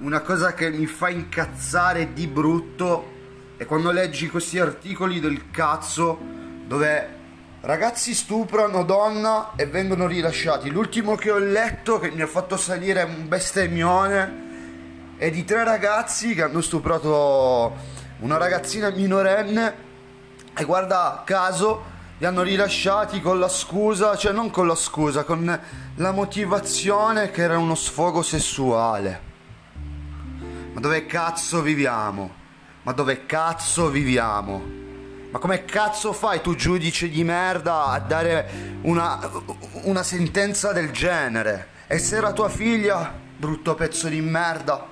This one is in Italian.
una cosa che mi fa incazzare di brutto è quando leggi questi articoli del cazzo dove ragazzi stuprano donna e vengono rilasciati. L'ultimo che ho letto che mi ha fatto salire un bestemmione è di tre ragazzi che hanno stuprato una ragazzina minorenne e guarda caso li hanno rilasciati con la scusa, cioè non con la scusa, con la motivazione che era uno sfogo sessuale. Ma dove cazzo viviamo? Ma dove cazzo viviamo? Ma come cazzo fai tu giudice di merda a dare una, una sentenza del genere? E se era tua figlia, brutto pezzo di merda,